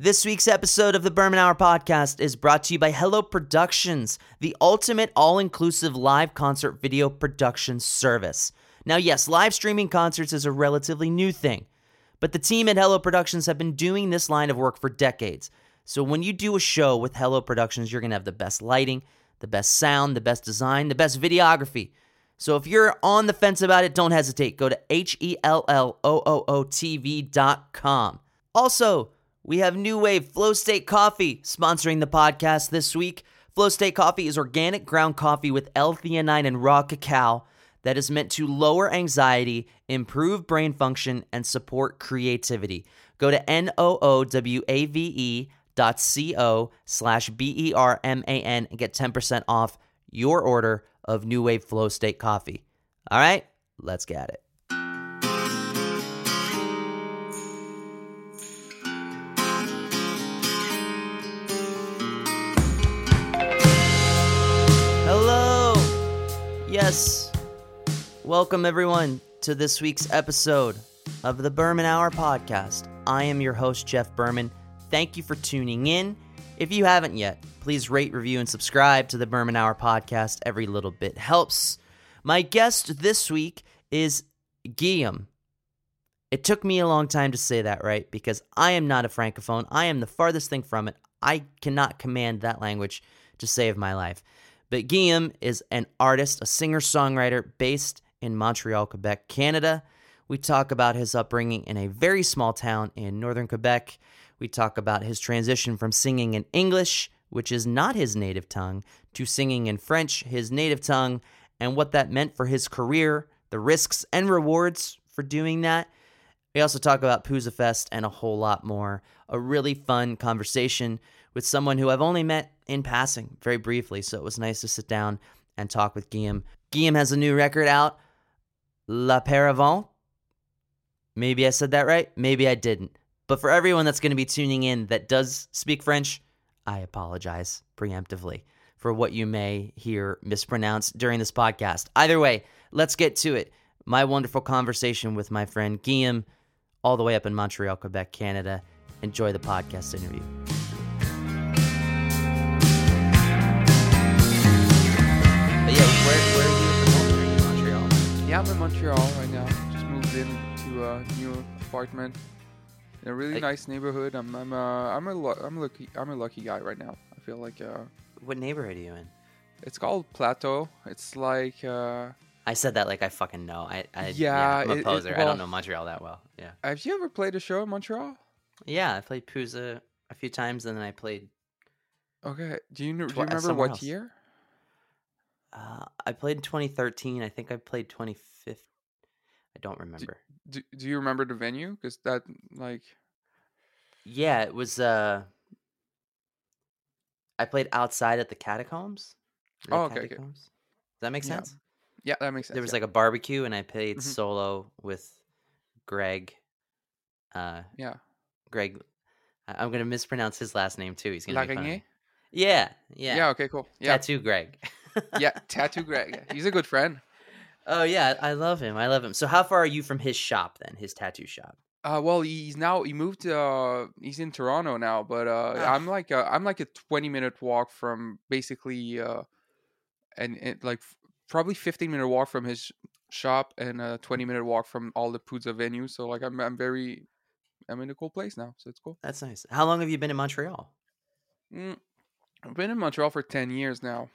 This week's episode of the Berman Hour podcast is brought to you by Hello Productions, the ultimate all inclusive live concert video production service. Now, yes, live streaming concerts is a relatively new thing, but the team at Hello Productions have been doing this line of work for decades. So when you do a show with Hello Productions, you're going to have the best lighting, the best sound, the best design, the best videography. So if you're on the fence about it, don't hesitate. Go to H E L L O O O TV.com. Also, we have NooWave Flow State Coffee sponsoring the podcast this week. Flow State Coffee is organic ground coffee with L-theanine and raw cacao that is meant to lower anxiety, improve brain function, and support creativity. Go to N-O-O-W-A-V-E dot C-O slash B-E-R-M-A-N and get 10% off your order of NooWave Flow State Coffee. All right, let's get it. Yes. Welcome, everyone, to this week's episode of the Berman Hour podcast. I am your host, Jeff Berman. Thank you for tuning in. If you haven't yet, please rate, review, and subscribe to the Berman Hour podcast. Every little bit helps. My guest this week is Guilhem. It took me a long time to say that right because I am not a francophone. I am the farthest thing from it. I cannot command that language to save my life. But Guilhem is an artist, a singer songwriter based in Montreal, Quebec, Canada. We talk about his upbringing in a very small town in northern Quebec. We talk about his transition from singing in English, which is not his native tongue, to singing in French, his native tongue, and what that meant for his career, the risks and rewards for doing that. We also talk about Pouzza Fest and a whole lot more. A really fun conversation with someone who I've only met in passing very briefly, so it was nice to sit down and talk with Guilhem. Guilhem has a new record out, La Peur au Ventre. Maybe I said that right, maybe I didn't. But for everyone that's going to be tuning in that does speak French, I apologize preemptively for what you may hear mispronounced during this podcast. Either way, let's get to it. My wonderful conversation with my friend Guilhem, all the way up in Montreal, Quebec, Canada. Enjoy the podcast interview. Where, where are you at the moment? Are you in Montreal? Yeah, I'm in Montreal right now. Just moved into a new apartment in a really Like- nice neighborhood. I'm I'm uh, I'm a lu- I'm a lucky I'm a lucky guy right now. I feel like uh, What neighborhood are you in? it's called Plateau. It's like uh, I said that like I fucking know. I, I Yeah, I'm a it- poser. I well- don't know Montreal that well. Yeah. have you ever played a show in Montreal? Yeah, I played Pouzza a few times, and then I played. Okay. Do you kn- do you remember somewhere what else. year? Uh, I played in 2013. I think I played 2015. I don't remember. Do, do you remember the venue? Because that like Yeah, it was. uh I played outside at the catacombs. The Oh, okay, okay. Catacombs? Does that make sense? yeah, that makes sense. there was yeah. like a barbecue, and I played Mhm. solo with Greg. Uh, yeah. Greg. I'm gonna mispronounce his last name too. He's gonna. Larigny? Yeah, yeah, Yeah. Okay. Cool. Yeah. Tattoo Greg. yeah. Tattoo Greg. He's a good friend. Oh yeah, I love him. I love him. So how far are you from his shop then? His tattoo shop. Uh, well, he's now he moved. Uh, he's in Toronto now, but uh, Ah. I'm like a, I'm like a 20 minute walk from basically, uh, and it like f- probably 15 minute walk from his shop and a 20 minute walk from all the Pouzza venues. So like I'm I'm very, I'm in a cool place now. So it's cool. That's nice. How long have you been in Montreal? Mm, I've been in Montreal for 10 years now,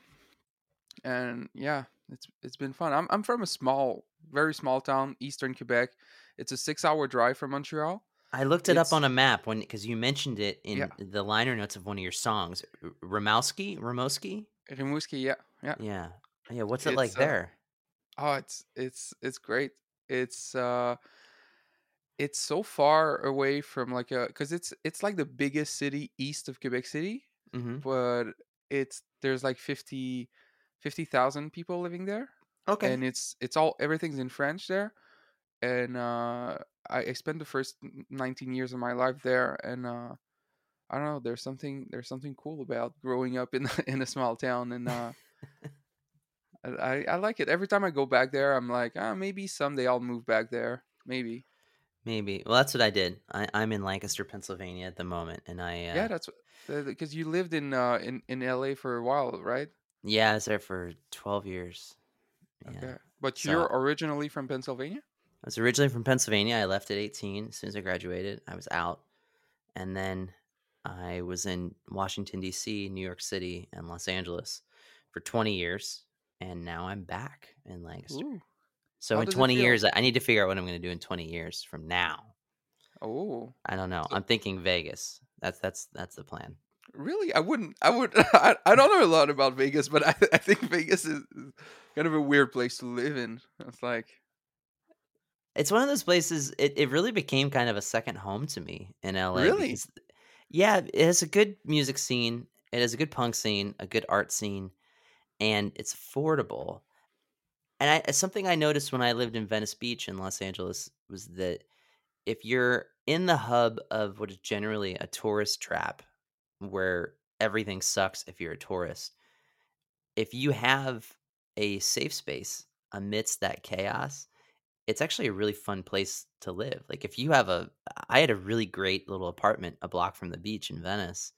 and yeah, it's it's been fun. I'm I'm from a small, very small town, eastern Quebec. It's a six hour drive from Montreal. I looked it It's- up on a map when because you mentioned it in Yeah. the liner notes of one of your songs. Ramowski, Ramowski. Rimouski, yeah, yeah. Yeah, yeah. What's it like uh, there? Oh, it's it's it's great. It's uh it's so far away from like a cuz it's it's like the biggest city east of Quebec City, hmm but it's there's like 50 50,000 people living there Okay. and it's it's all everything's in French there. And uh I, I spent the first 19 years of my life there and uh I don't know, there's something there's something cool about growing up in in a small town and uh I, I like it. Every time I go back there, I'm like, ah, maybe someday I'll move back there. Maybe. Maybe. Well, that's what I did. I, I'm in Lancaster, Pennsylvania at the moment, and I uh, Yeah, that's because you lived in uh in in LA for a while, right? yeah, I was there for 12 years. Yeah. Okay, but So you're originally from Pennsylvania. I was originally from Pennsylvania. I left at 18. As soon as I graduated, I was out. And then I was in Washington, D.C., New York City, and Los Angeles for 20 years. And now I'm back in Lancaster. Ooh, So how in 20 years, I need to figure out what I'm going to do in 20 years from now. Oh, I don't know. so I'm thinking Vegas. That's that's that's the plan. really? I wouldn't. I would. I, I don't know a lot about Vegas, but I I think Vegas is is kind of a weird place to live in. It's like It's one of those places. It, it really became kind of a second home to me in LA really. because, yeah, it has a good music scene. It has a good punk scene, a good art scene, and it's affordable. And I, something I noticed when I lived in Venice Beach in Los Angeles was that if you're in the hub of what is generally a tourist trap, where everything sucks if you're a tourist, if you have a safe space amidst that chaos, it's actually a really fun place to live. Like if you have a I had a really great little apartment a block from the beach in Venice.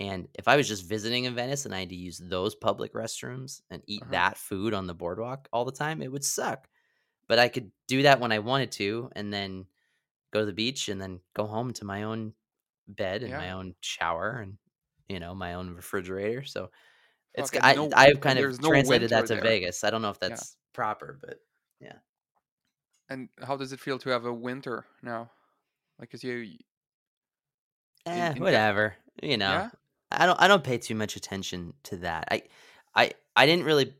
And if I was just visiting in Venice and I had to use those public restrooms and eat Uh-huh. that food on the boardwalk all the time, it would suck. But I could do that when I wanted to and then go to the beach and then go home to my own bed and my own shower and you know, my own refrigerator. So it's and I no, I've kind of no translated that to there. Vegas. I don't know if Yeah. that's proper, but yeah. And how does it feel to have a winter now? Like, cause you Eh, in Ca- whatever. You know, yeah. I don't I don't pay too much attention to that. I I I didn't really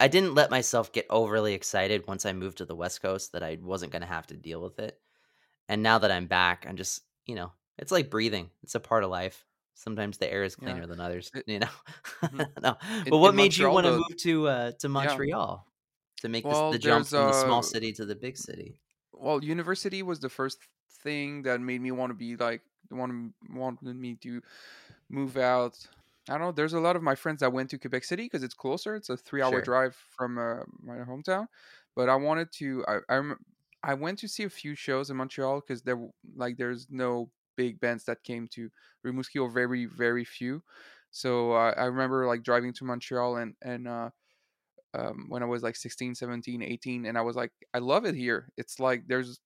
I didn't let myself get overly excited once I moved to the West Coast that I wasn't going to have to deal with it. And now that I'm back, I'm just, you know, it's like breathing. It's a part of life. Sometimes the air is Yeah. cleaner than others, you know. mhm. no. But what made you want to move to uh to yeah. Montreal to make this the jump from the small city to the big city? well, university was the first thing that made me want to be like want wanted me to move out. I don't know. There's a lot of my friends that went to Quebec City because it's closer. It's a three-hour Sure. drive from uh, my hometown. But I wanted to. I I, rem- I went to see a few shows in Montreal because there like there's no big bands that came to Rimouski or very very few. So uh, I remember like driving to Montreal and and uh, um, when I was like 16, 17, 18 and I was like I love it here. It's like there's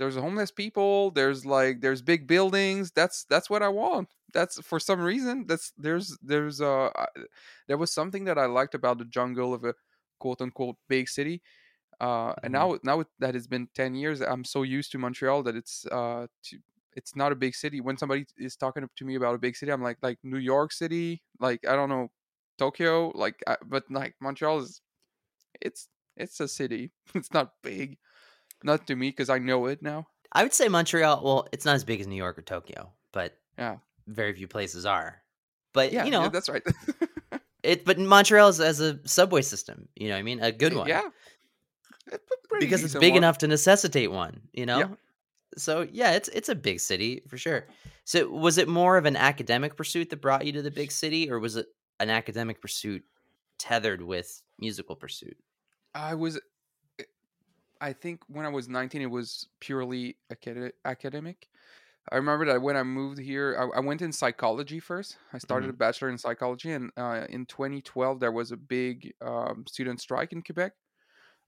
there's homeless people, there's like there's big buildings. That's that's what I want. That's for some reason that's there's there's uh I- there was something that I liked about the jungle of a quote unquote big city. Uh and hmm now now that it's been 10 years, I'm so used to Montreal that it's uh to, it's not a big city. When somebody is talking to me about a big city, I'm like like New York City, like I don't know, Tokyo, like I, but like Montreal is it's it's a city. It's not big, not to me because I know it now. I would say Montreal, well, it's not as big as New York or Tokyo, but Yeah, very few places are. But, yeah, you yeah. know, That's right. it but Montreal is- has a subway system, you know what I mean? A good one. yeah, Because it's big one. enough to necessitate one, you Yeah. know? So yeah, it's it's a big city for sure. So was it more of an academic pursuit that brought you to the big city, or was it an academic pursuit tethered with musical pursuit? I was, eh, I think when I was 19, it was purely acad- academic. I remember that when I moved here, I, I went in psychology first. I started hmm a bachelor in psychology, and uh, in 2012 there was a big um, student strike in Quebec.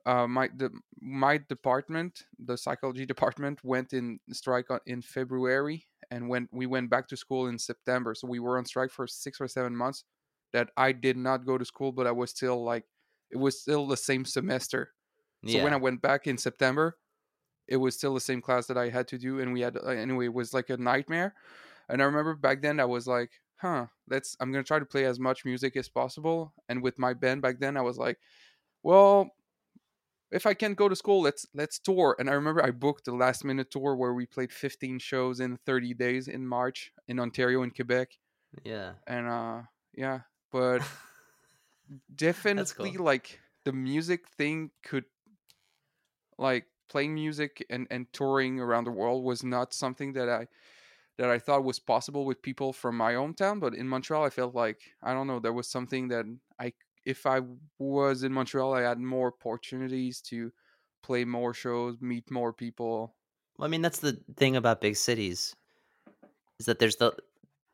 Uh, my the my department, the psychology department, went in strike on, in February, and when we went back to school in September, so we were on strike for six or seven months. That I did not go to school, but I was still like, it was still the same semester. So when I went back in September, it was still the same class that I had to do, and we had uh, anyway. It was like a nightmare. And I remember back then I was like, "Huh, let's. I'm gonna try to play as much music as possible." And with my band back then, I was like, "Well, if I can't go to school, let's let's tour." And I remember I booked the last minute tour where we played 15 shows in 30 days in March in Ontario and Quebec. Yeah. And uh, yeah, but definitely cool. like the music thing could like playing music and and touring around the world was not something that I that I thought was possible with people from my hometown. But in Montreal, I felt like I don't know there was something that I if I was in Montreal, I had more opportunities to play more shows, meet more people. Well, I mean, that's the thing about big cities is that there's the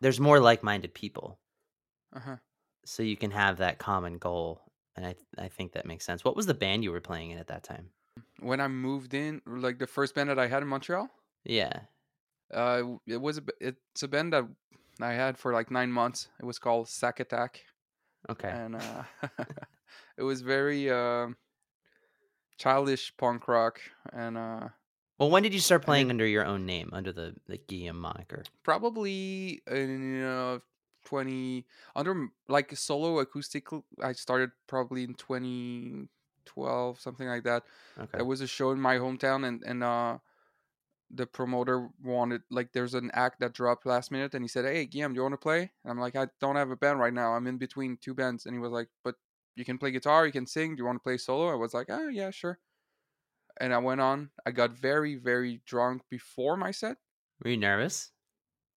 there's more like-minded people, Uh-huh. so you can have that common goal, and I I think that makes sense. What was the band you were playing in at that time? When I moved in, like the first band that I had in Montreal, Yeah. uh, it was a, it's a band that I had for like nine months. It was called Sack Attack, Okay. and uh, it was very uh, childish punk rock, and uh, Well, when did you start playing it under your own name, under the the Guilhem moniker? probably in uh, twenty under like solo acoustic. I started probably in twenty twelve, something like that. Okay. There was a show in my hometown, and and uh, the promoter wanted like there's an act that dropped last minute and he said hey Guilhem do you want to play? And i'm like i don't have a band right now. I'm in between two bands. And he was like but you can play guitar you can sing do you want to play solo? I was like oh yeah sure. And i went on. I got very very drunk before my set. Were you nervous?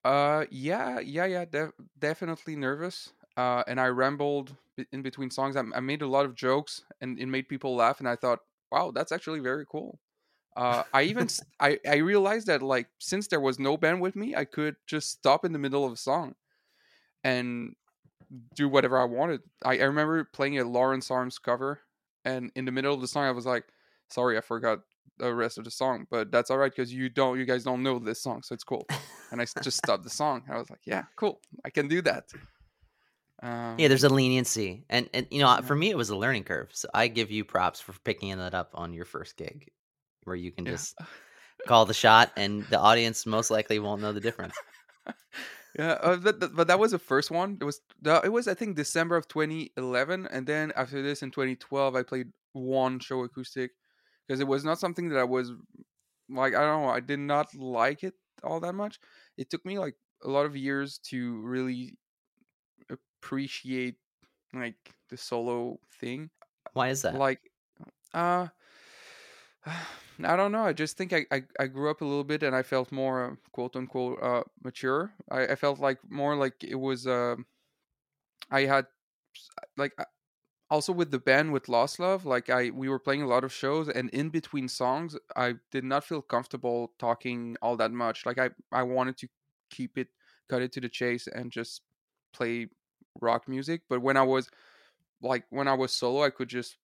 uh yeah yeah yeah def- definitely nervous uh and i rambled in between songs I, I made a lot of jokes and it made people laugh and i thought wow that's actually very cool uh, I even I, I realized that like since there was no band with me, I could just stop in the middle of a song and do whatever I wanted. I, I remember playing a Lawrence Arms cover, and in the middle of the song, I was like, "Sorry, I forgot the rest of the song, but that's all right because you don't, you guys don't know this song, so it's cool." And I just stopped the song. I was like, "Yeah, cool, I can do that." Um, Yeah, there's a leniency, and and you know, yeah, for me, it was a learning curve. So I give you props for picking that up on your first gig, where you can yeah. just call the shot, and the audience most likely won't know the difference. Yeah, uh, that, that- but that was the first one. It was the, it was I think December of 2011, and then after this in 2012, I played one show acoustic because it was not something that I was like I don't know. I did not like it all that much. It took me like a lot of years to really appreciate like the solo thing. Why is that? Like, uh, I don't know. I just think I, I, I grew up a little bit and I felt more uh, quote unquote uh, mature. I, I felt like more like it was. Uh, I had like uh, also with the band with Lost Love. Like I we were playing a lot of shows and in between songs, I did not feel comfortable talking all that much. Like I I wanted to keep it cut it to the chase and just play rock music. But when I was like when I was solo, I could just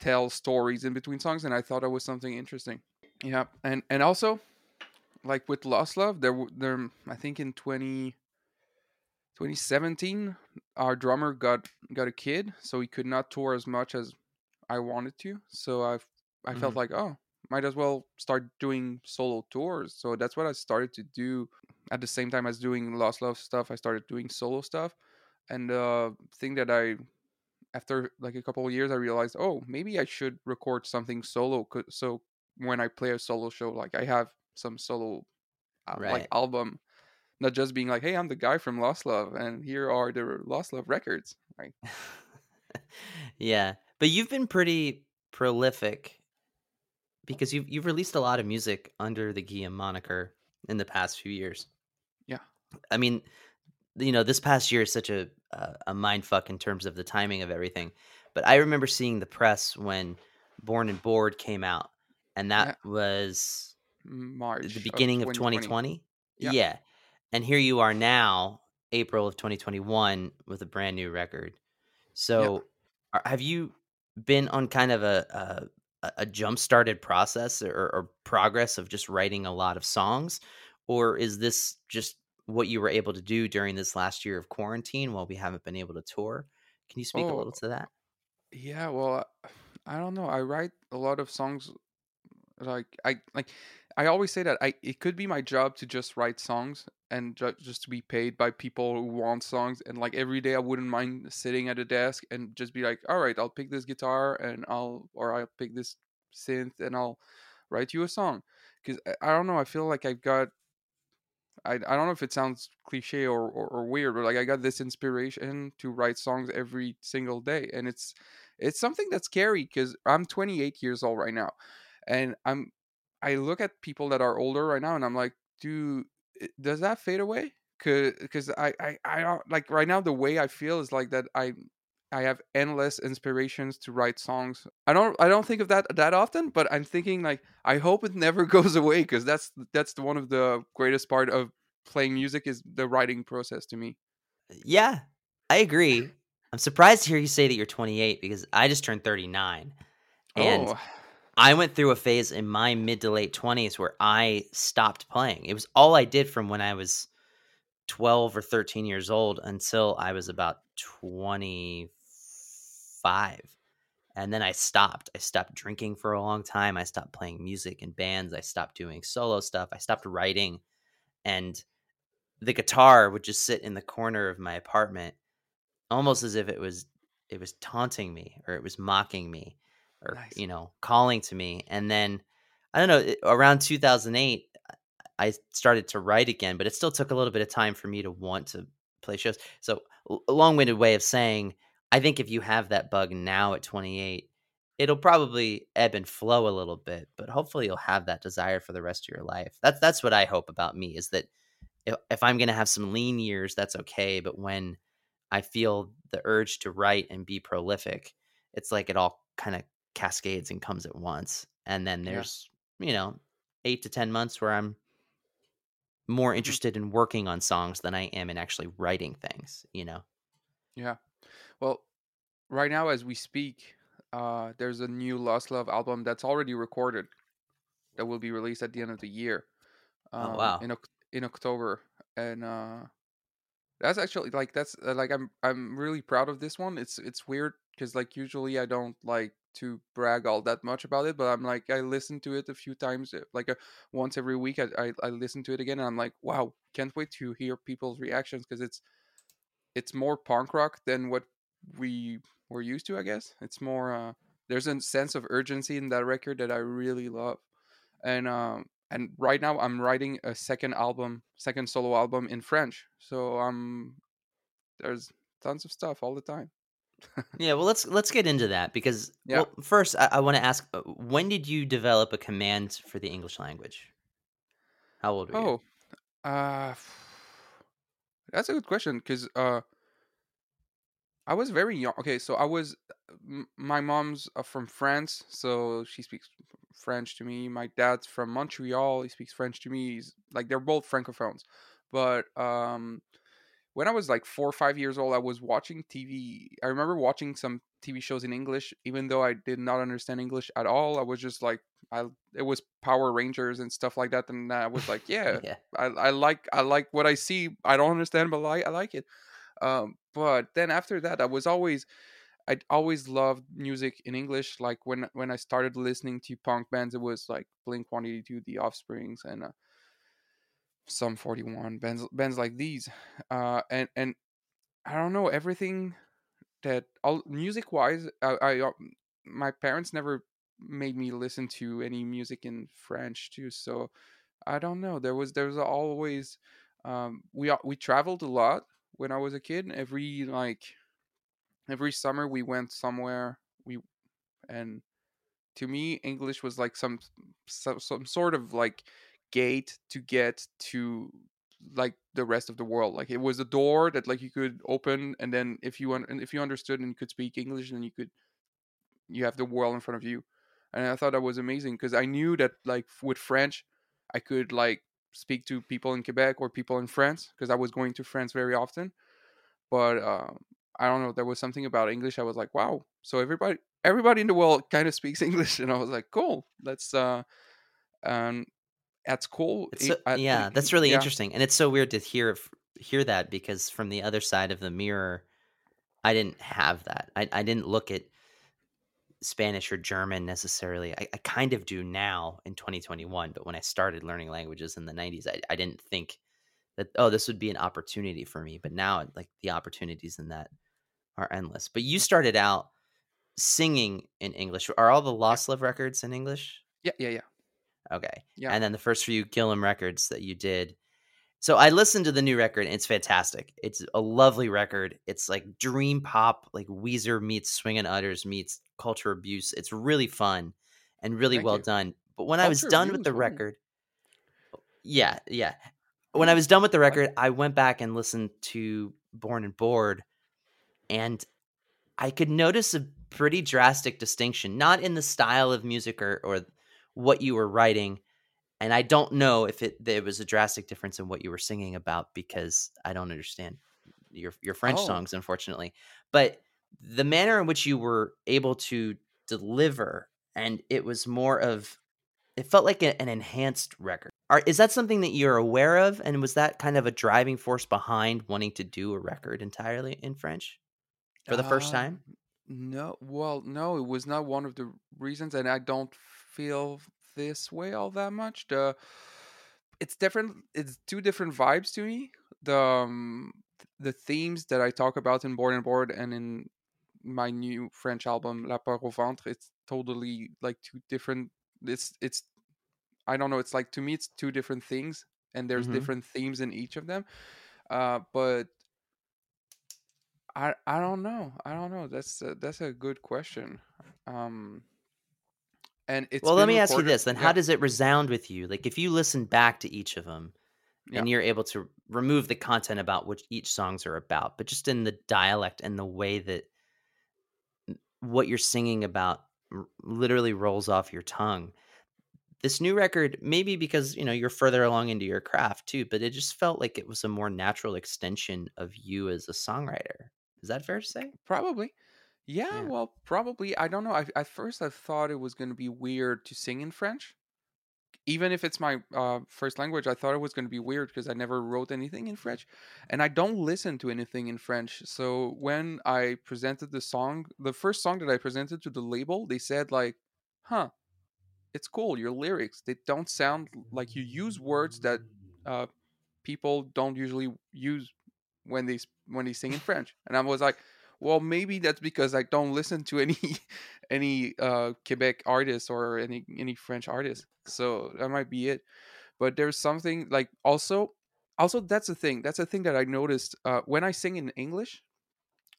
tell stories in between songs and i thought that was something interesting yeah and and also like with lost love there there i think in 20 2017 our drummer got got a kid so he could not tour as much as i wanted to so i i felt Mhm. like oh might as well start doing solo tours so that's what i started to do at the same time as doing lost love stuff i started doing solo stuff and the thing that i after like a couple of years, I realized, oh, maybe I should record something solo. So when I play a solo show, like I have some solo uh, like album, not just being like, hey, I'm the guy from Lost Love, and here are the Lost Love records. right yeah, but you've been pretty prolific because you've you've released a lot of music under the Guilhem moniker in the past few years. yeah, I mean, you know, this past year is such a a, a mind fuck in terms of the timing of everything. But I remember seeing the press when Born and Bored came out, and yeah, that was the March of beginning of 2020. 2020. Yeah, Yeah, and here you are now, April of 2021, with a brand new record. yeah. So, are, have you been on kind of a a, a jump started process or, or progress of just writing a lot of songs, or is this just what you were able to do during this last year of quarantine while we haven't been able to tour? Can you speak a Oh, little to that? yeah. Well, I don't know. I write a lot of songs like i like i always say that i it could be my job to just write songs and ju- just to be paid by people who want songs and like every day i wouldn't mind sitting at a desk and just be like all right i'll pick this guitar and i'll or i'll pick this synth and i'll write you a song because I, I don't know i feel like i've got I, I don't know if it sounds cliche or, or, or weird, but like I got this inspiration to write songs every single day, and it's it's something that's scary because I'm 28 years old right now, and I'm I look at people that are older right now, and I'm like, do does that fade away? Cause, Because I, I I don't like right now the way I feel is like that I I have endless inspirations to write songs. I don't I don't think of that that often, but I'm thinking like I hope it never goes away because that's that's the, one of the greatest part of playing music is the writing process to me. Yeah, I agree. I'm surprised to hear you say that you're 28 because I just turned 39. And Oh, I went through a phase in my mid to late 20s where I stopped playing. It was all I did from when I was 12 or 13 years old until I was about 25. And then I stopped. I stopped drinking for a long time. I stopped playing music in bands. I stopped doing solo stuff. I stopped writing. And the guitar would just sit in the corner of my apartment almost as if it was it was taunting me or it was mocking me or nice. you know calling to me and then i don't know around 2008 i started to write again but it still took a little bit of time for me to want to play shows so a long-winded way of saying i think if you have that bug now at 28 it'll probably ebb and flow a little bit but hopefully you'll have that desire for the rest of your life that's that's what i hope about me is that if, if i'm going to have some lean years that's okay but when I feel the urge to write and be prolific, it's like it all kind of cascades and comes at once. And then Yeah. there's, you know, eight to 10 months where I'm more Mhm. interested in working on songs than I am in actually writing things, you know? Yeah. Well, right now as we speak, uh, there's a new Lost Love album that's already recorded that will be released at the end of the year. Um, Oh, wow. in in October, and uh, that's actually like that's uh, like I'm I'm really proud of this one. It's it's weird because like usually I don't like to brag all that much about it, but I'm like I listen to it a few times, uh, like a, once every week. I, I I listen to it again, and I'm like, wow, can't wait to hear people's reactions because it's it's more punk rock than what we were used to. I guess it's more. Uh, there's a sense of urgency in that record that I really love, and um and right now I'm writing a second album, second solo album in French. So um, there's tons of stuff all the time. Yeah, well, let's let's get into that because Yeah. well, first I, I want to ask, uh, when did you develop a command for the English language? How old were you? Oh, uh, that's a good question because uh, I was very young. Okay, so I was m- my mom's uh, from France, so she speaks French to me. My dad's from Montreal. He speaks French to me. He's like they're both francophones. But um when I was like 4 or 5 years old, I was watching TV. I remember watching some TV shows in English even though I did not understand English at all. I was just like I it was Power Rangers and stuff like that and I was like, yeah, yeah. I, I like I like what I see. I don't understand, but I, I like it. Um, but then after that, I was always I always loved music in English. Like when when I started listening to punk bands, it was like Blink One Eighty Two, The Offsprings, and uh, Sum Forty One bands bands like these. Uh, and and I don't know everything that all music wise. I, I uh, my parents never made me listen to any music in French too, so I don't know. There was there was always um, we we traveled a lot when I was a kid. Every like every summer we went somewhere. We and to me English was like some some, some sort of like gate to get to like the rest of the world. Like it was a door that like you could open, and then if you un- if you understood and you could speak English, then you could you have the world in front of you. And I thought that was amazing because I knew that like with French, I could like speak to people in Quebec or people in France because I was going to France very often. But um, I don't know, there was something about English. I was like, wow. So everybody, everybody in the world kind of speaks English, and I was like, cool. Let's uh, at school, It's eh, i- yeah, in- that's really yeah, interesting, and it's so weird to hear hear that because from the other side of the mirror, I didn't have that. I I didn't look at Spanish or German necessarily. I, I kind of do now in 2021, but when I started learning languages in the 90s, I, I didn't think that oh this would be an opportunity for me. But now like the opportunities in that are endless. But you started out singing in English. Are all the Lost Love records in English? yeah, yeah, yeah, Okay. yeah. And then the first few Guilhem records that you did. So I listened to the new record and it's fantastic. It's a lovely record. It's like dream pop, like Weezer meets Swingin' Utters meets Culture Abuse. It's really fun and really Thank well you. done. But when I was done with the oh. record, yeah, yeah. When I was done with the record, I went back and listened to Born and Bored and I could notice a pretty drastic distinction, not in the style of music or, or what you were writing. And I don't know if it there was a drastic difference in what you were singing about because I don't understand your your French Oh, songs, unfortunately. But the manner in which you were able to deliver, and it was more of it felt like a, an enhanced record. Are, is that something that you're aware of? And was that kind of a driving force behind wanting to do a record entirely in French for the first uh, time? no. Well, no, it was not one of the reasons, and I don't feel this way all that much. The it's different. It's two different vibes to me. The um, the themes that I talk about in Born and Bored and in my new French album La Peur au Ventre, it's totally like two different. It's it's I don't know. It's like to me, it's two different things, and there's hmm different themes in each of them. Uh, but I I don't know. I don't know. That's a, that's a good question. Um, and it's Well, let me ask you this then. How does it resound with you? Like, if you listen back to each of them yeah. and you're able to remove the content about which each songs are about, but just in the dialect and the way that what you're singing about literally rolls off your tongue. This new record, maybe because, you know, you're further along into your craft too, but it just felt like it was a more natural extension of you as a songwriter. Is that fair to say? Probably. Yeah. Yeah. Well, probably. I don't know. I, at first, I thought it was going to be weird to sing in French, even if it's my uh, first language. I thought it was going to be weird because I never wrote anything in French, and I don't listen to anything in French. So when I presented the song, the first song that I presented to the label, they said like, "Huh." it's cool your lyrics they don't sound like you use words that uh, people don't usually use when they when they sing in french and i was like well maybe that's because i don't listen to any any uh quebec artists or any any french artists so that might be it. But there's something like also also that's the thing that's the thing that i noticed uh when i sing in english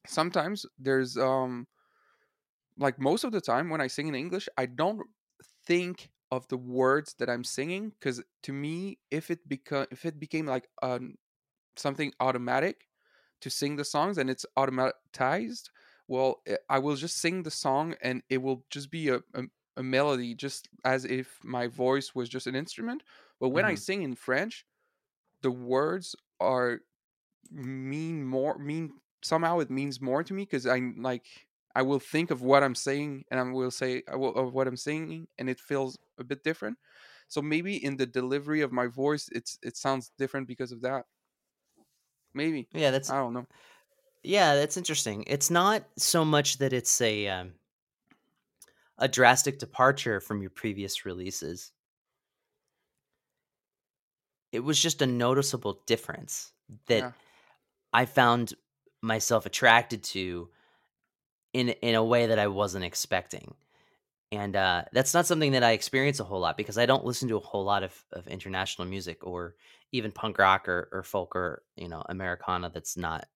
sometimes there's um like most of the time when I sing in English, I don't think of the words that I'm singing because to me, if it become if it became like um, something automatic to sing the songs and it's automatized, well, eh, I will just sing the song and it will just be a, a, a melody, just as if my voice was just an instrument. But when I hmm sing in French, the words are mean more mean somehow it means more to me because i'm like I will think of what I'm saying and I will say I will, of what I'm saying and it feels a bit different. So maybe in the delivery of my voice, it's it sounds different because of that. Maybe Yeah, that's I don't know. yeah, that's interesting. It's not so much that it's a um, a drastic departure from your previous releases. It was just a noticeable difference that Yeah, I found myself attracted to in in a way that I wasn't expecting. And uh, that's not something that I experience a whole lot because I don't listen to a whole lot of, of international music or even punk rock or, or folk or you know Americana that's not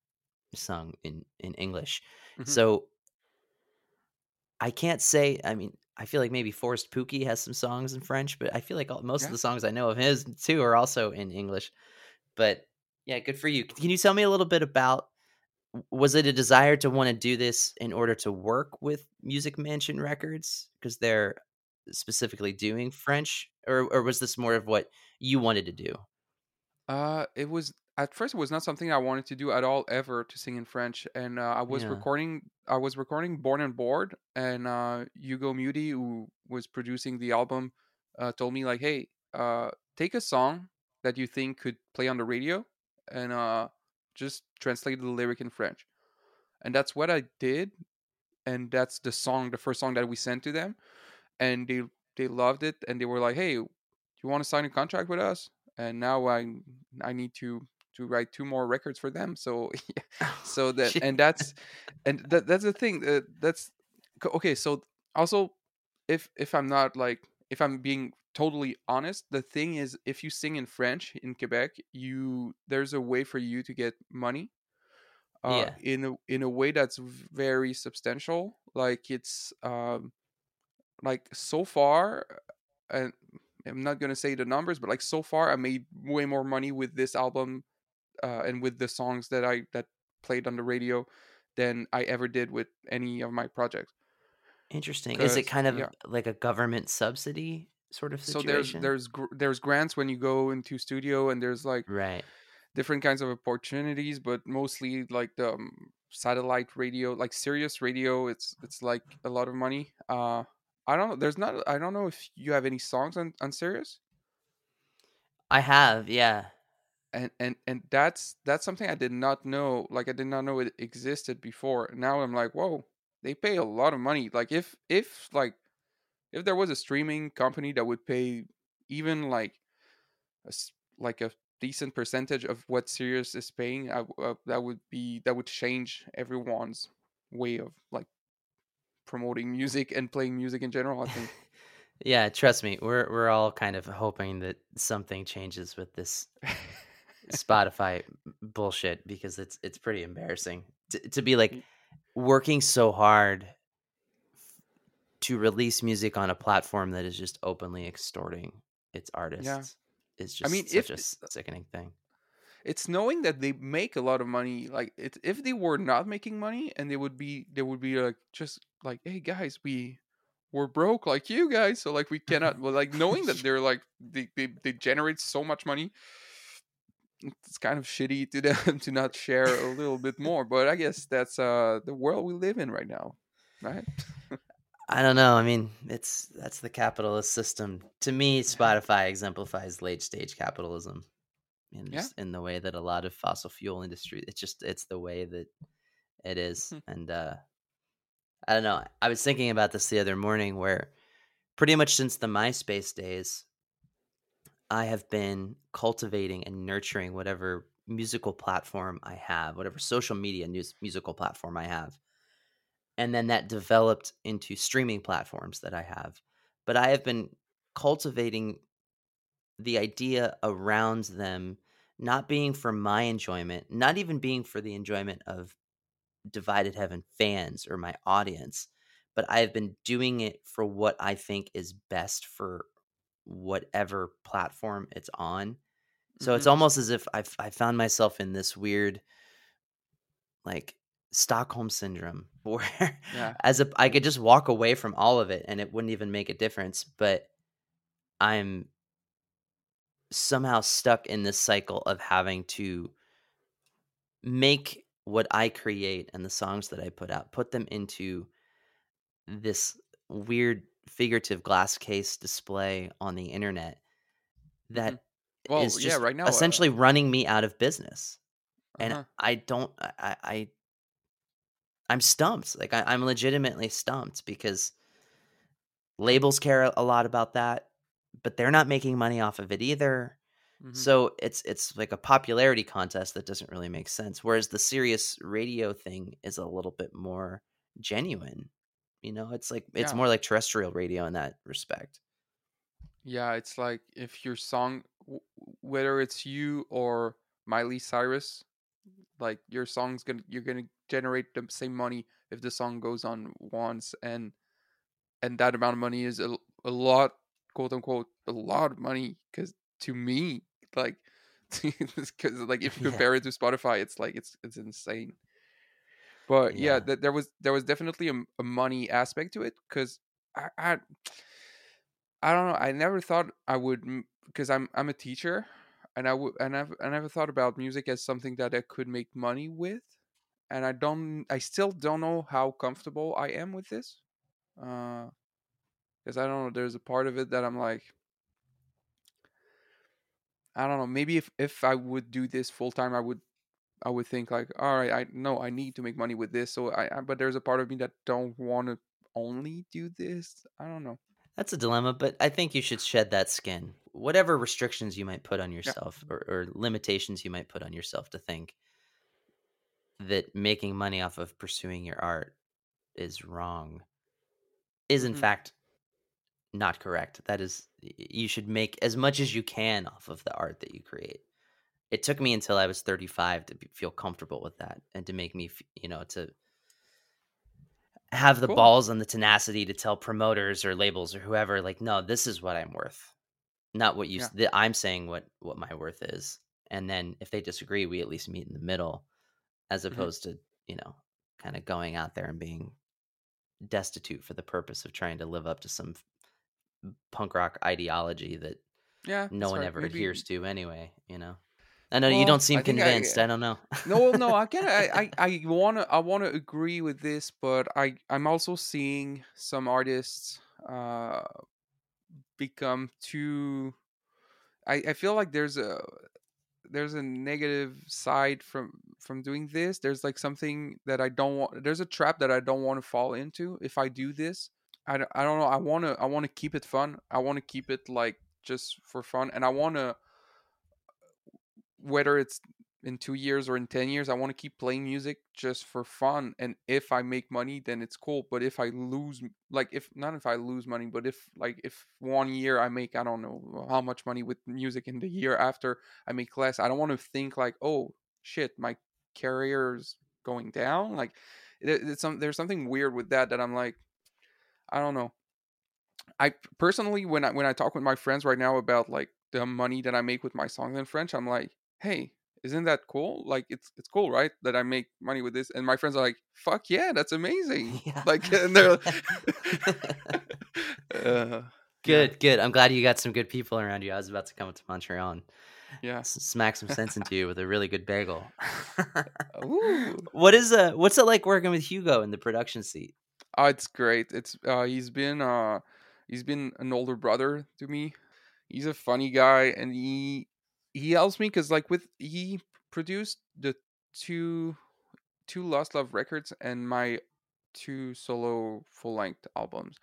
sung in in English. hmm So I can't say. I mean, I feel like maybe Forrest Pooky has some songs in French, but I feel like all, most of the songs I know of his too are also in English. But yeah, good for you. Can you tell me a little bit about was it a desire to want to do this in order to work with Music Mansion Records because they're specifically doing French, or or was this more of what you wanted to do? Uh, it was at first it was not something I wanted to do at all ever to sing in French, and uh, I was Yeah. recording. I was recording Born and Bored, and uh, Hugo Mudie, who was producing the album, uh, told me like, "Hey, uh, take a song that you think could play on the radio, and uh, just translate the lyric in French." And that's what I did, and that's the song, the first song that we sent to them, and they they loved it, and they were like, "Hey, you want to sign a contract with us?" And now I I need to to write two more records for them. So yeah, so that and that's and that that's the thing. Uh, that's okay. So also, if if I'm not like if I'm being totally honest, the thing is, if you sing in French in Quebec, you there's a way for you to get money. Uh, yeah. in a in a way that's very substantial. Like it's um like so far and i'm not going to say the numbers but like so far i made way more money with this album uh, and with the songs that i that played on the radio than I ever did with any of my projects. Interesting. Is it kind of yeah. like a government subsidy sort of situation. So there's there's gr- there's grants when you go into studio, and there's like right. different kinds of opportunities, but mostly like the um, satellite radio, like Sirius radio. It's it's like a lot of money. Uh, I don't know. There's not. I don't know if you have any songs on on Sirius, I have, yeah. and and and that's that's something I did not know. Like I did not know it existed before. Now I'm like, whoa, they pay a lot of money. Like if if like if there was a streaming company that would pay even like a like a decent percentage of what Sirius is paying, I uh, that would be that would change everyone's way of like promoting music and playing music in general. I think. Yeah, trust me, we're we're all kind of hoping that something changes with this Spotify bullshit because it's it's pretty embarrassing to, to be like working so hard to release music on a platform that is just openly extorting its artists is just I mean, such if a s- sickening thing. it's knowing that they make a lot of money. Like it, if they were not making money and they would be, they would be like just like, hey guys, we we're broke like you guys, so like we cannot. Well, like knowing that they're like they they, they generate so much money. It's kind of shitty to them to not share a little bit more, but I guess that's uh the world we live in right now, right? I don't know. I mean, it's that's the capitalist system. To me, Spotify exemplifies late stage capitalism. In Yeah. just in the way that a lot of fossil fuel industry, it's just it's the way that it is. Hmm. And uh I don't know. I was thinking about this the other morning where pretty much since the MySpace days, I have been cultivating and nurturing whatever musical platform I have, whatever social media news musical platform I have. And then that developed into streaming platforms that I have. But I have been cultivating the idea around them not being for my enjoyment, not even being for the enjoyment of Divided Heaven fans or my audience, but I have been doing it for what I think is best for whatever platform it's on. So it's Mhm. almost as if I've I found myself in this weird like Stockholm syndrome where Yeah. as a I could just walk away from all of it and it wouldn't even make a difference, but I'm somehow stuck in this cycle of having to make what I create and the songs that I put out, put them into this weird figurative glass case display on the internet that is Well, just yeah, right now, uh, essentially running me out of business. And uh-huh. I don't I I- I'm stumped. Like I, I'm legitimately stumped because labels care a- lot about that, but they're not making money off of it either. Mhm. So it's it's like a popularity contest that doesn't really make sense. Whereas the Sirius radio thing is a little bit more genuine. You know, it's like it's Yeah. more like terrestrial radio in that respect. Yeah, it's like if your song, whether it's you or Miley Cyrus, like your song's gonna you're gonna generate the same money if the song goes on once, and and that amount of money is a, a lot, quote unquote, a lot of money. Because to me, like, because like if you Yeah. compare it to Spotify, it's like it's it's insane. But yeah, Yeah. th- there was there was definitely a money aspect to it because I, I I don't know. I never thought I would because I'm I'm a teacher, and I would and I've I never thought about music as something that I could make money with, and I don't. I still don't know how comfortable I am with this, uh, because I don't know. There's a part of it that I'm like, I don't know. Maybe if if I would do this full time, I would I would think like, all right, I know I need to make money with this. So I, I but there's a part of me that don't want to only do this. I don't know. That's a dilemma, but I think you should shed that skin. Whatever restrictions you might put on yourself or, or limitations you might put on yourself to think that making money off of pursuing your art is wrong is in Mhm. fact not correct. That is, you should make as much as you can off of the art that you create. It took me until I was 35 to be, feel comfortable with that and to make me, you know, to have the Cool. balls and the tenacity to tell promoters or labels or whoever, like, no, this is what I'm worth, not what you. Yeah. That I'm saying what what my worth is, and then if they disagree, we at least meet in the middle, as Mhm. opposed to you know kind of going out there and being destitute for the purpose of trying to live up to some punk rock ideology that yeah no one ever Maybe- adheres to anyway you know i know you don't seem I think I- convinced I, don't know no no I, I i wanna i wanna agree with this but i i'm also seeing some artists uh become too i i feel like there's a there's a negative side from from doing this. There's like something that i don't want there's a trap that i don't want to fall into if i do this. I don't, I don't know i want to i want to keep it fun. I want to keep it like just for fun and i want to whether it's in two years or in 10 years i want to keep playing music just for fun and if i make money then it's cool but if i lose like if not if i lose money but if like if one year i make i don't know how much money with music in the year after i make less i don't want to think like oh shit my career's going down? Like it, it's some there's something weird with that that i'm like i don't know. I personally when i when i talk with my friends right now about like the money that i make with my songs in french i'm like hey isn't that cool? Like it's it's cool, right? That I make money with this, and my friends are like, "Fuck yeah, that's amazing!" Yeah. Like, and they're uh, good good i'm glad you got some good people around you i was about to come up to montreal and yeah. s- smack some sense into you with a really good bagel Ooh. what is uh what's it like working with hugo in the production seat Oh, it's great. It's uh, he's been uh, he's been an older brother to me. He's a funny guy, and he he helps me because like with he produced the two two Lost Love records and my two solo full length albums,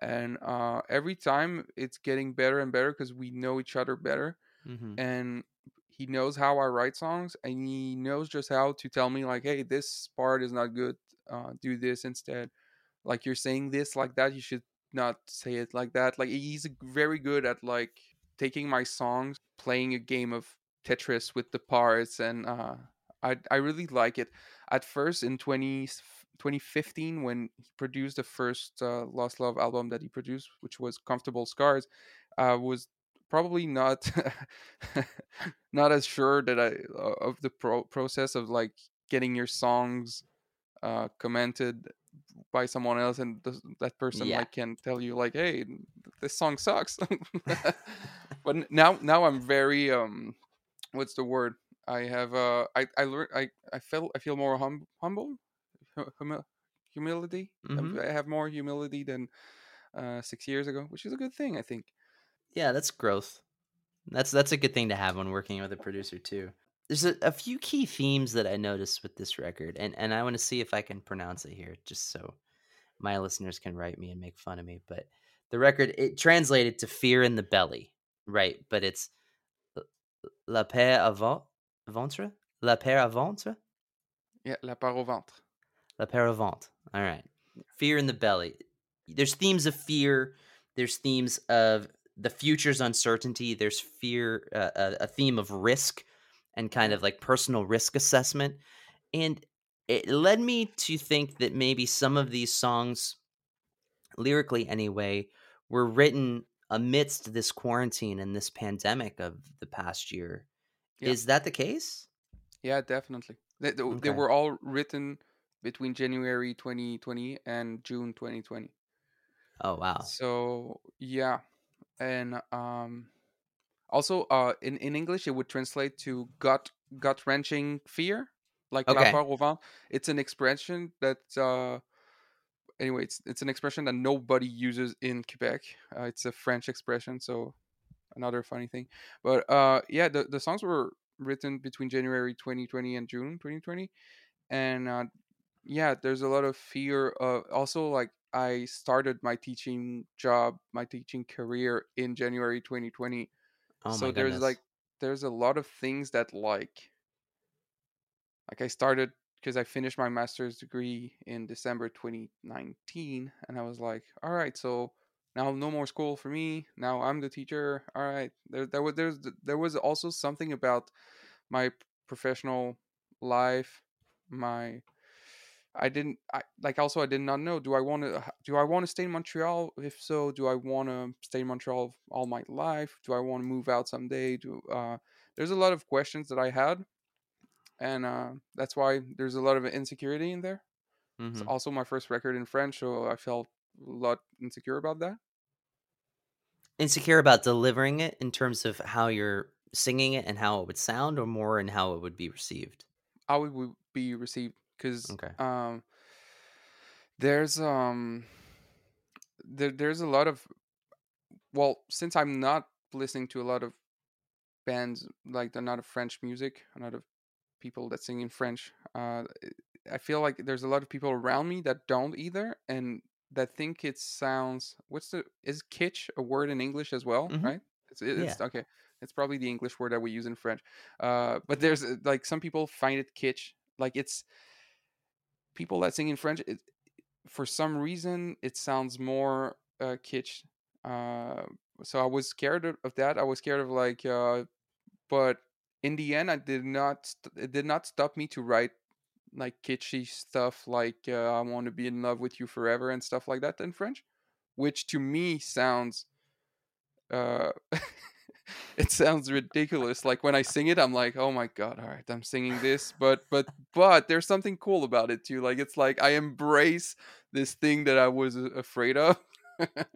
and uh, every time it's getting better and better because we know each other better, mm-hmm. and he knows how I write songs, and he knows just how to tell me like, hey, this part is not good. Uh, do this instead like you're saying this like that you should not say it like that like he's very good at like taking my songs playing a game of tetris with the parts and uh i i really like it at first in 20 2015 when he produced the first uh, lost love album that he produced which was comfortable scars uh was probably not not as sure that i of the pro- process of like getting your songs uh commented by someone else and th- that person Yeah. like can tell you like hey this song sucks but now now i'm very um what's the word i have uh i i learned i i feel i feel more hum- humble hu- humi- humility Mhm. i have more humility than uh six years ago which is a good thing i think Yeah, that's growth. That's that's a good thing to have when working with a producer too. There's a, a few key themes that I noticed with this record, and and I want to see if I can pronounce it here, just so my listeners can write me and make fun of me. But the record it translated to "fear in the belly," right? But it's "la paix avant ventre," "la paix à ventre," yeah la part au ventre La Paravant. All right. Fear in the belly. There's themes of fear. There's themes of the future's uncertainty. There's fear, uh, a, a theme of risk and kind of like personal risk assessment. And it led me to think that maybe some of these songs, lyrically anyway, were written amidst this quarantine and this pandemic of the past year. Yeah. Is that the case? yeah definitely they, they, they were all written between january 2020 and june 2020 Oh, wow. So yeah, and um, also uh, in in English it would translate to gut gut wrenching fear, like la Okay. peur au ventre. It's an expression that uh, anyway, it's it's an expression that nobody uses in Quebec. Uh, it's a French expression, so another funny thing. But uh, yeah, the the songs were written between January 2020 and June 2020, and uh, yeah there's a lot of fear of also like i started my teaching job my teaching career in january 2020 Oh, so there's goodness. like there's a lot of things that like like i started because i finished my master's degree in december 2019 and i was like all right so now no more school for me now i'm the teacher all right there, there was there's there was also something about my professional life my I didn't I like also I did not know do I want to do I want to stay in Montreal? If so do I want to stay in Montreal all my life? Do I want to move out someday? Do uh there's a lot of questions that I had and uh that's why there's a lot of insecurity in there It's Mhm. also my first record in French, so I felt a lot insecure about that. Insecure about delivering it in terms of how you're singing it and how it would sound, or more in how it would be received? How it would be received because Okay. um, there's um there, there's a lot of well since I'm not listening to a lot of bands like they're not of French music, a lot of people that sing in French. Uh, I feel like there's a lot of people around me that don't either, and that think it sounds. What's the is kitsch a word in English as well? Mhm. Right? It's, it- Yeah. okay. It's probably the English word that we use in French. Uh, but there's uh, like some people find it kitsch. Like it's people that sing in French. It, for some reason, it sounds more uh, kitsch. Uh, so I was scared of, of that. I was scared of like, uh, but in the end, I did not. St- it did not stop me to write like kitschy stuff, like uh, "I want to be in love with you forever" and stuff like that in French, which to me sounds. Uh, it sounds ridiculous. Like when I sing it, I'm like, "Oh my god! All right, I'm singing this," but but but there's something cool about it too. Like it's like I embrace this thing that I was uh, afraid of.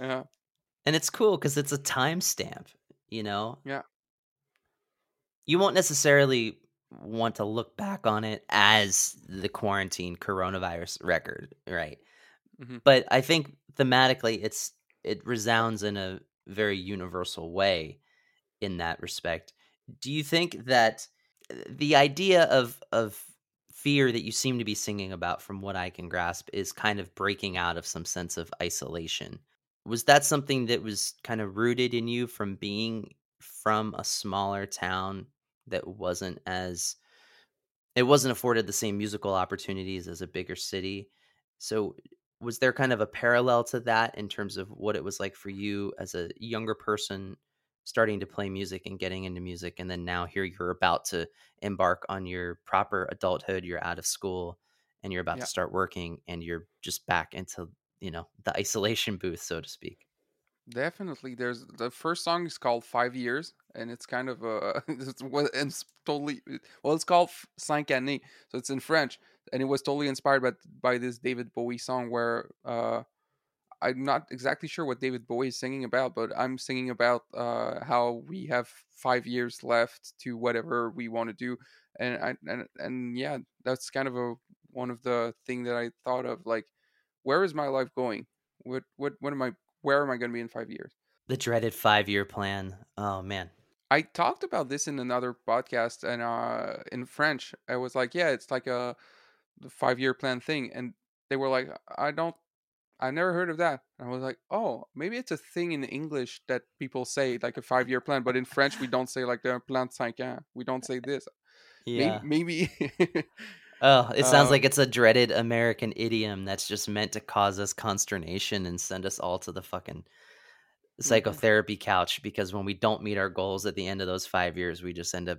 yeah, And it's cool because it's a timestamp, you know? yeah, You won't necessarily want to look back on it as the quarantine coronavirus record, right? Mhm. But I think thematically it's it resounds in a very universal way in that respect. Do you think that uh, the idea of of fear that you seem to be singing about from what I can grasp is kind of breaking out of some sense of isolation. Was that something that was kind of rooted in you from being from a smaller town that wasn't as it wasn't afforded the same musical opportunities as a bigger city? So was there kind of a parallel to that in terms of what it was like for you as a younger person starting to play music and getting into music and then now here you're about to embark on your proper adulthood you're out of school and you're about yeah. to start working and you're just back into you know the isolation booth so to speak Definitely. There's the first song is called Five Years, and it's kind of a it's, it's totally well. It's called Cinq années, so it's in French, and it was totally inspired by by this David Bowie song where uh, I'm not exactly sure what David Bowie is singing about, but I'm singing about uh, how we have five years left to whatever we want to do, and I and and yeah, that's kind of a one of the thing that I thought of like, where is my life going? What what what am I? Where am I going to be in five years? the dreaded five year plan oh man I talked about this in another podcast and uh in French. I was like, yeah, it's like a five year plan thing. And they were like, I don't I never heard of that. And I was like, oh, maybe it's a thing in English that people say, like a five year plan, but in French we don't say like the plan cinq ans. We don't say this. yeah Maybe, maybe oh it sounds like um, it's a dreaded american idiom that's just meant to cause us consternation and send us all to the fucking mhm. psychotherapy couch because when we don't meet our goals at the end of those five years we just end up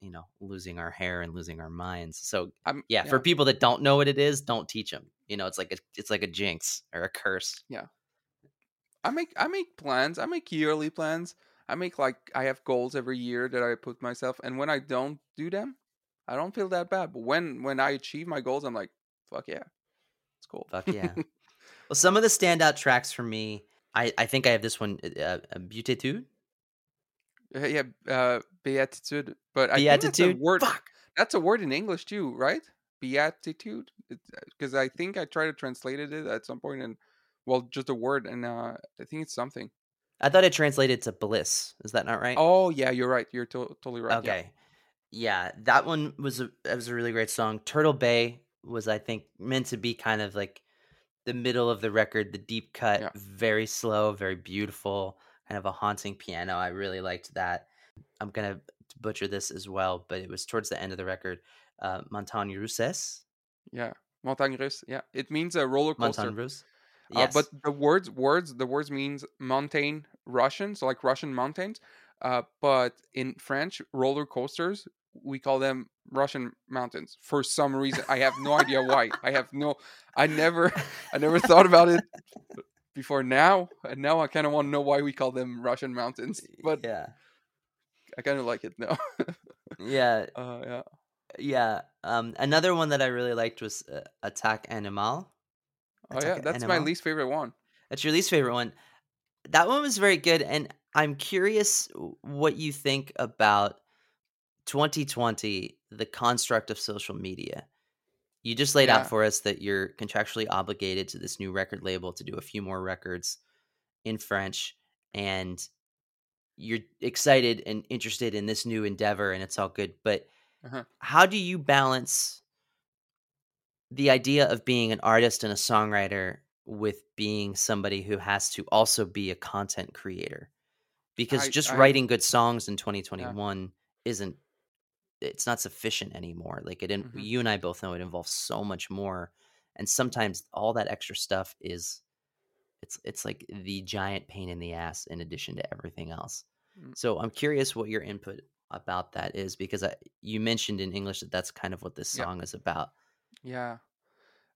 you know losing our hair and losing our minds so I'm yeah for people that don't know what it is don't teach them you know it's like a it's like a jinx or a curse yeah. I make I make plans. I make yearly plans. I make like I have goals every year that I put myself, and when I don't do them, I don't feel that bad. But when when I achieve my goals, I'm like, fuck yeah, it's cool. fuck yeah well some of the standout tracks for me i i think i have this one uh, uh, beautitude Uh, yeah, uh, beatitude. But I think that's a word. fuck That's a word in English too, right? Beatitude. Because I think I tried to translate it at some point, and well, just a word, and uh, I think it's something. i thought it translated to bliss is that not right Oh yeah, you're right. You're to- totally right. Okay. Yeah, that one was a that was a really great song. Turtle Bay was I think meant to be kind of like the middle of the record, the deep cut, yeah, very slow, very beautiful, kind of a haunting piano. I really liked that. I'm going to butcher this as well, but it was towards the end of the record. Uh Montagne Russes, yeah. Montagne russe. Yeah, it means a roller coaster. Montagne Russe. Uh, but the words, words, the words means mountain Russian, so like Russian mountains. Uh, but in French, roller coasters, we call them Russian mountains for some reason. I have no idea why. I have no, I never, I never thought about it before now, and now I kind of want to know why we call them Russian mountains. But yeah. I kind of like it now. Yeah. uh, yeah, Yeah. Um, another one that I really liked was uh, Attack Animal. Oh yeah, Attack that's my least favorite one. That's your least favorite one. That one was very good, and I'm curious what you think about 2020, the construct of social media. You just laid out for us that you're contractually obligated to this new record label to do a few more records in French, and you're excited and interested in this new endeavor, and it's all good. But Uh-huh. how do you balance the idea of being an artist and a songwriter with being somebody who has to also be a content creator? Because I just I writing good songs in 2021 isn't it's not sufficient anymore. Like it in, Mhm. you and I both know it involves so much more and sometimes all that extra stuff is it's it's like the giant pain in the ass in addition to everything else. Mm. So I'm curious what your input about that is because I, you mentioned in English that that's kind of what this Yeah. song is about. Yeah.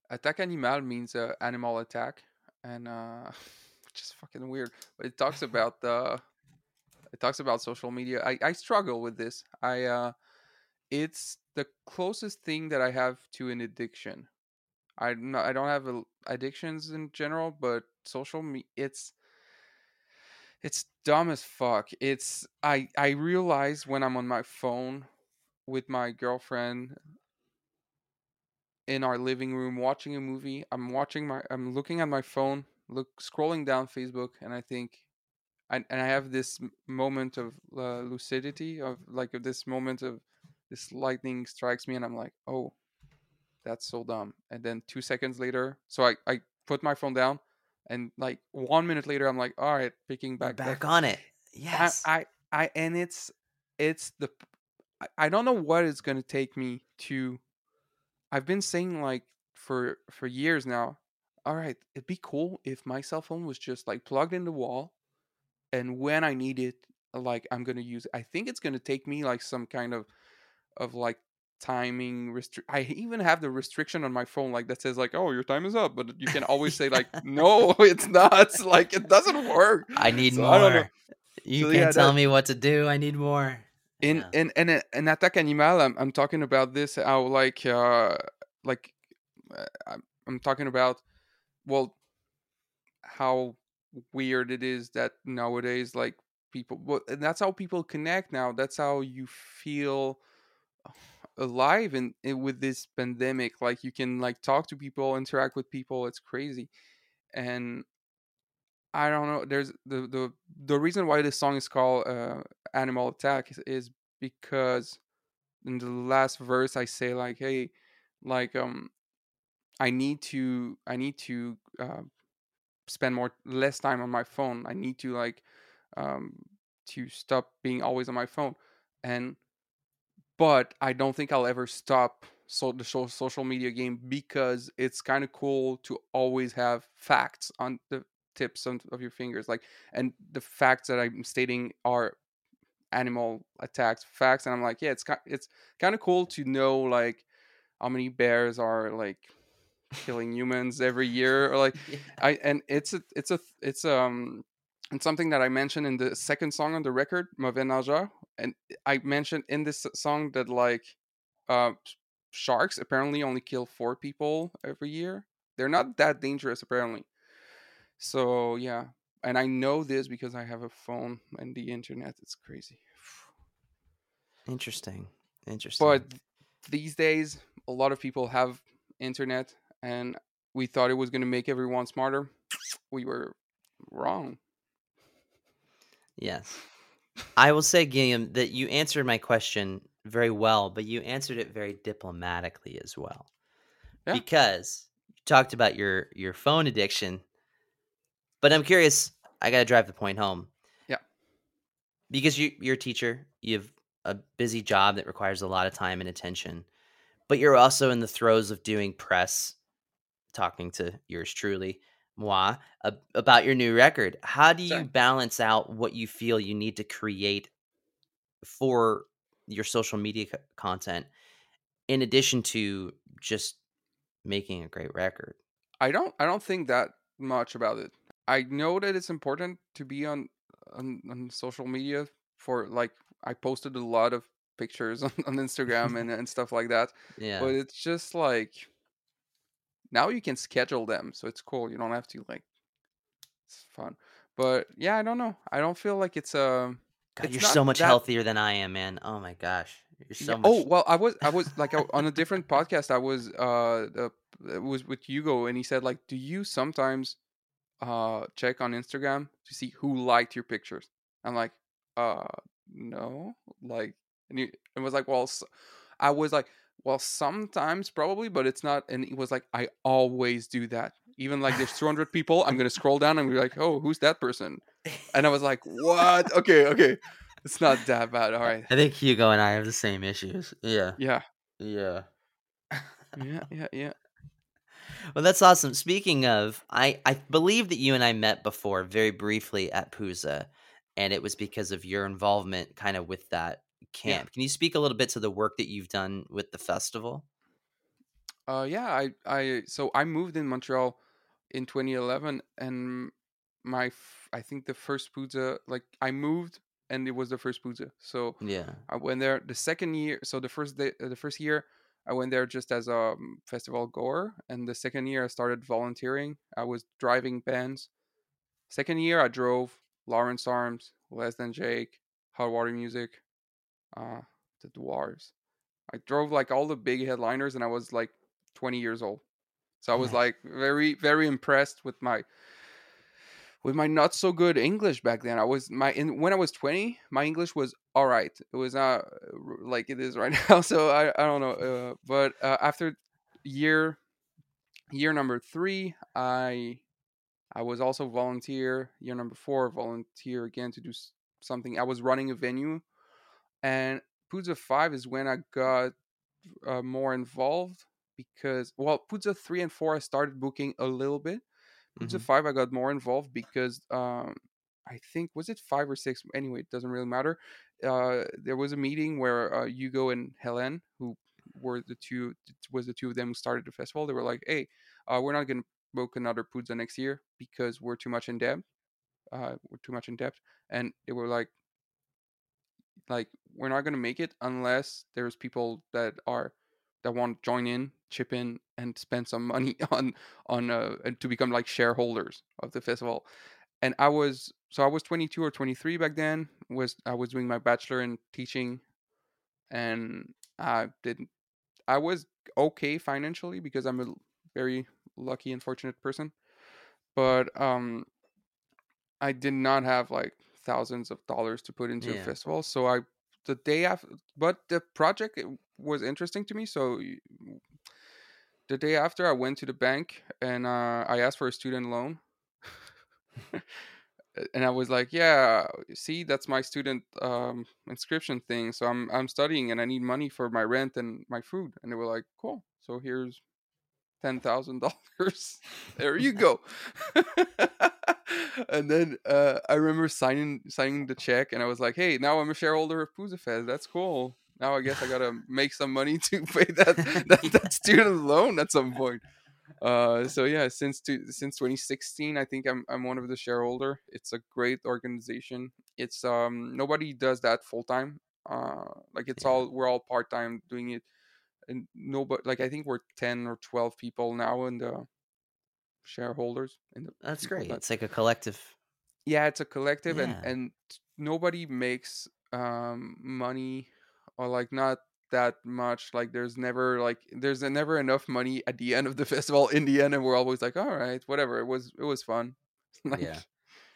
Attack animal means uh, animal attack, and uh, is fucking weird. But it talks about the, it talks about social media. I I struggle with this. I uh, it's the closest thing that I have to an addiction. I I don't have addictions in general, but social me it's it's dumb as fuck. It's I I realize when I'm on my phone with my girlfriend in our living room watching a movie. I'm watching my I'm looking at my phone, look scrolling down Facebook and I think I, and I have this moment of uh, lucidity of like of this moment of this lightning strikes me and I'm like, "Oh, that's so dumb." And then 2 seconds later, so I I put my phone down and like 1 minute later I'm like, "All right, picking back back on it. Yes. I, I I and it's it's the i don't know what it's gonna take me to I've been saying like for for years now, all right, it'd be cool if my cell phone was just like plugged in the wall and when I need it, like I'm gonna use it. I think it's gonna take me like some kind of of like timing restri- I even have the restriction on my phone like that says like oh your time is up but you can always say like no it's not like it doesn't work I need So I more. You So, can't yeah, tell that- me what to do. I need more. in Yeah. in in in attack animal I'm, I'm talking about this how like uh like uh, I'm, I'm talking about well how weird it is that nowadays like people well and that's how people connect now that's how you feel alive in with this pandemic like you can like talk to people interact with people it's crazy and I don't know. There's the the the reason why this song is called uh, "Animal Attack" is, is because in the last verse I say like, "Hey, like um, I need to I need to uh, spend more less time on my phone. I need to like um to stop being always on my phone." And but I don't think I'll ever stop so the so- social media game because it's kind of cool to always have facts on the tips of, your fingers like and the facts that i'm stating are animal attacks facts and i'm like yeah it's kind it's kind of cool to know like how many bears are like killing humans every year or like Yeah. I and it's a it's a it's um it's something that I mentioned in the second song on the record, Mauvais Nageur, and I mentioned in this song that like uh sharks apparently only kill four people every year. They're not that dangerous apparently. So yeah, and I know this because I have a phone and the internet. It's crazy. Interesting. Interesting. But these days, a lot of people have internet, and we thought it was going to make everyone smarter. We were wrong. Yes. I will say, Guilhem, that you answered my question very well, but you answered it very diplomatically as well. Yeah. Because you talked about your your phone addiction. But I'm curious, I gotta drive the point home. Yeah. Because you you're a teacher, you have a busy job that requires a lot of time and attention. But you're also in the throes of doing press, talking to yours truly, moi, ab- about your new record. How do you Sure. balance out what you feel you need to create for your social media co- content in addition to just making a great record? I don't. I don't think that much about it. I know that it's important to be on on, on social media for like I posted a lot of pictures on, on Instagram and, and stuff like that. Yeah. But it's just like now you can schedule them, so it's cool. You don't have to like it's fun. But yeah, I don't know. I don't feel like it's a God, it's you're so much that- healthier than I am, man. Oh my gosh. You're so Yeah, much Oh well, I was I was like on a different podcast. I was uh uh, it was with Hugo, and he said like, do you sometimes uh check on Instagram to see who liked your pictures? I'm like, uh no, like, and he it was like, well, I was like, well, sometimes probably, but it's not. And he was like, I always do that. Even like there's 200 people, I'm gonna scroll down and be like, oh, who's that person? And I was like, what? Okay, okay, it's not that bad. All right, I think Hugo and I have the same issues. Yeah. yeah, Yeah. yeah, yeah, yeah. Well, that's awesome. Speaking of, I, I believe that you and I met before very briefly at Pouzza, and it was because of your involvement kind of with that Yeah. Can you speak a little bit to the work that you've done with the festival? Uh, yeah, I, I, so I moved in Montreal in 2011, and my, f- I think the first Pouzza, like I moved, and it was the first Pouzza. So Yeah. I went there the second year. So the first day, the first year, I went there just as a um, festival goer, and the second year I started volunteering. I was driving bands. Second year I drove Lawrence Arms, Less Than Jake, Hot Water Music, uh, the Dwarves. I drove like all the big headliners, and I was like 20 years old. So I was like very, very impressed with my with my not so good English back then. I was my in when I was 20, my English was all right. It was not like it is right now. So I I don't know. Uh, but uh, after year year number 3, I I was also volunteer. Year number 4, volunteer again to do something. I was running a venue and Pouzza 5 is when I got uh, more involved because well Pouzza 3 and 4 I started booking a little bit. Pouzza Mhm. 5 I got more involved because um I think was it 5 or 6 anyway it doesn't really matter. Uh there was a meeting where uh, Hugo and Helen who were the two was the two of them who started the festival they were like hey uh we're not going to book another Pouzza next year because we're too much in debt uh we're too much in debt and they were like like we're not going to make it unless there's people that are that want to join in chip in and spend some money on on uh and to become like shareholders of the festival. And i was so i was 22 or 23 back then was i was doing my bachelor in teaching and i didn't i was okay financially because i'm a very lucky and fortunate person but um i did not have like thousands of dollars to put into a festival so i the day after but the project was interesting to me so the day after i went to the bank and uh, i asked for a student loan. And i was like yeah see that's my student um, inscription thing so i'm i'm studying and i need money for my rent and my food. And they were like cool so here's ten thousand dollars. There you go. and then uh, I remember signing signing the check, and I was like, "Hey, now I'm a shareholder of Pouzza Fest. That's cool. Now I guess I gotta make some money to pay that that, that student loan at some point." Uh, so yeah, since to, since 2016, I think I'm I'm one of the shareholder. It's a great organization. It's um nobody does that full time. Uh, like it's all we're all part time doing it and nobody like I think we're ten or twelve people now in the shareholders. In the That's great. that- It's like a collective. yeah, it's a collective, Yeah. and and nobody makes um money or like not that much. Like there's never like there's never enough money at the end of the festival. In the end, and we're always like, all right, whatever. It was it was fun. like, Yeah.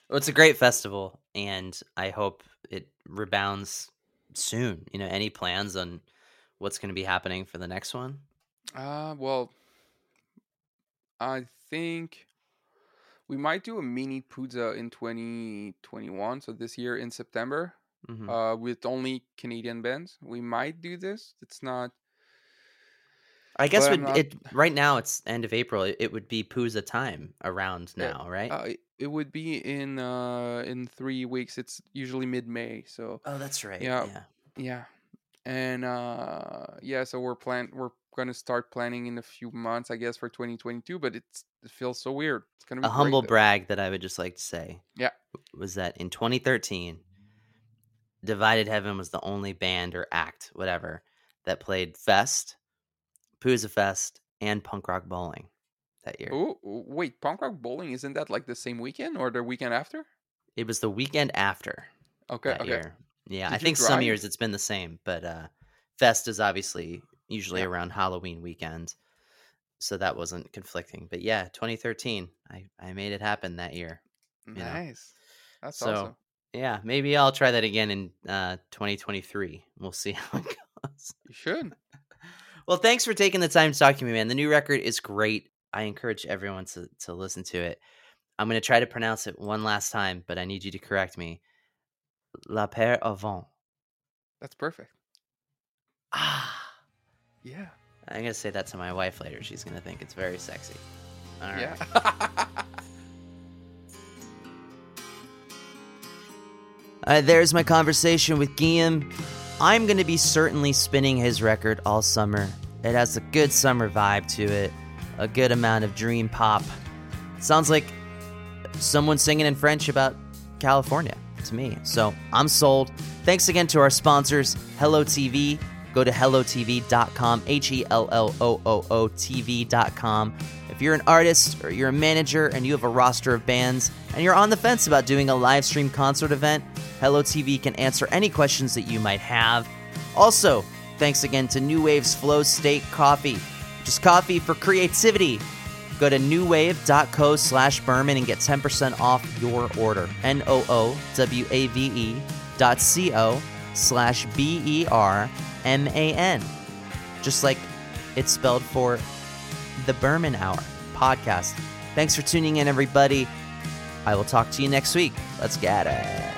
Well, it's a great festival, and I hope it rebounds soon. You know, any plans on what's going to be happening for the next one? Uh, well, I think we might do a mini Pouzza in 2021. So this year in September, Mhm. uh, with only Canadian bands. We might do this. It's not. I guess would not- it right now it's end of April. It, it would be Pouzza time around Yeah, now, right? Uh, it, it would be in uh in three weeks. It's usually mid May. So oh, that's right. yeah. yeah. yeah, and uh yeah. So we're plan we're gonna start planning in a few months, I guess, for 2022. But it's it feels so weird. It's gonna be A humble though. brag that I would just like to say. Yeah. Was that in 2013, Divided Heaven was the only band or act, whatever, that played Fest, Pouzza Fest, and Punk Rock Bowling that year. Oh, wait, punk rock bowling isn't that like the same weekend or the weekend after? It was the weekend after Okay, okay. year. Yeah, Did I think some years it's been the same, but uh, Fest is obviously usually Yeah. around Halloween weekend, so that wasn't conflicting. But yeah, 2013, I I made it happen that year. know. Nice. That's So awesome. yeah, maybe I'll try that again in uh, 2023. We'll see how it goes. You should. Well, thanks for taking the time to talk to me, man. The new record is great. I encourage everyone to to listen to it. I'm gonna try to pronounce it one last time, but I need you to correct me. La Paire Avant. That's perfect. Ah. Yeah. I'm gonna say that to my wife later. She's gonna think it's very sexy. All right. Yeah. Uh, there's my conversation with Guilhem. I'm gonna be certainly spinning his record all summer. It has a good summer vibe to it, a good amount of dream pop. sounds like someone singing in French about California to me. So I'm sold. Thanks again to our sponsors, Hellooo TV. Go to HelloooTV.com, H E L L O O O TV.com. If you're an artist or you're a manager and you have a roster of bands and you're on the fence about doing a live stream concert event, Hellooo TV can answer any questions that you might have. Also, thanks again to NooWave's Flow State Coffee, just coffee for creativity. Go to NooWave.co slash Berman and get 10% off your order. N O O W A V E dot C O slash B E R M A N. Just like it's spelled for the Berman Hour podcast. Thanks for tuning in, everybody. I will talk to you next week. Let's get it.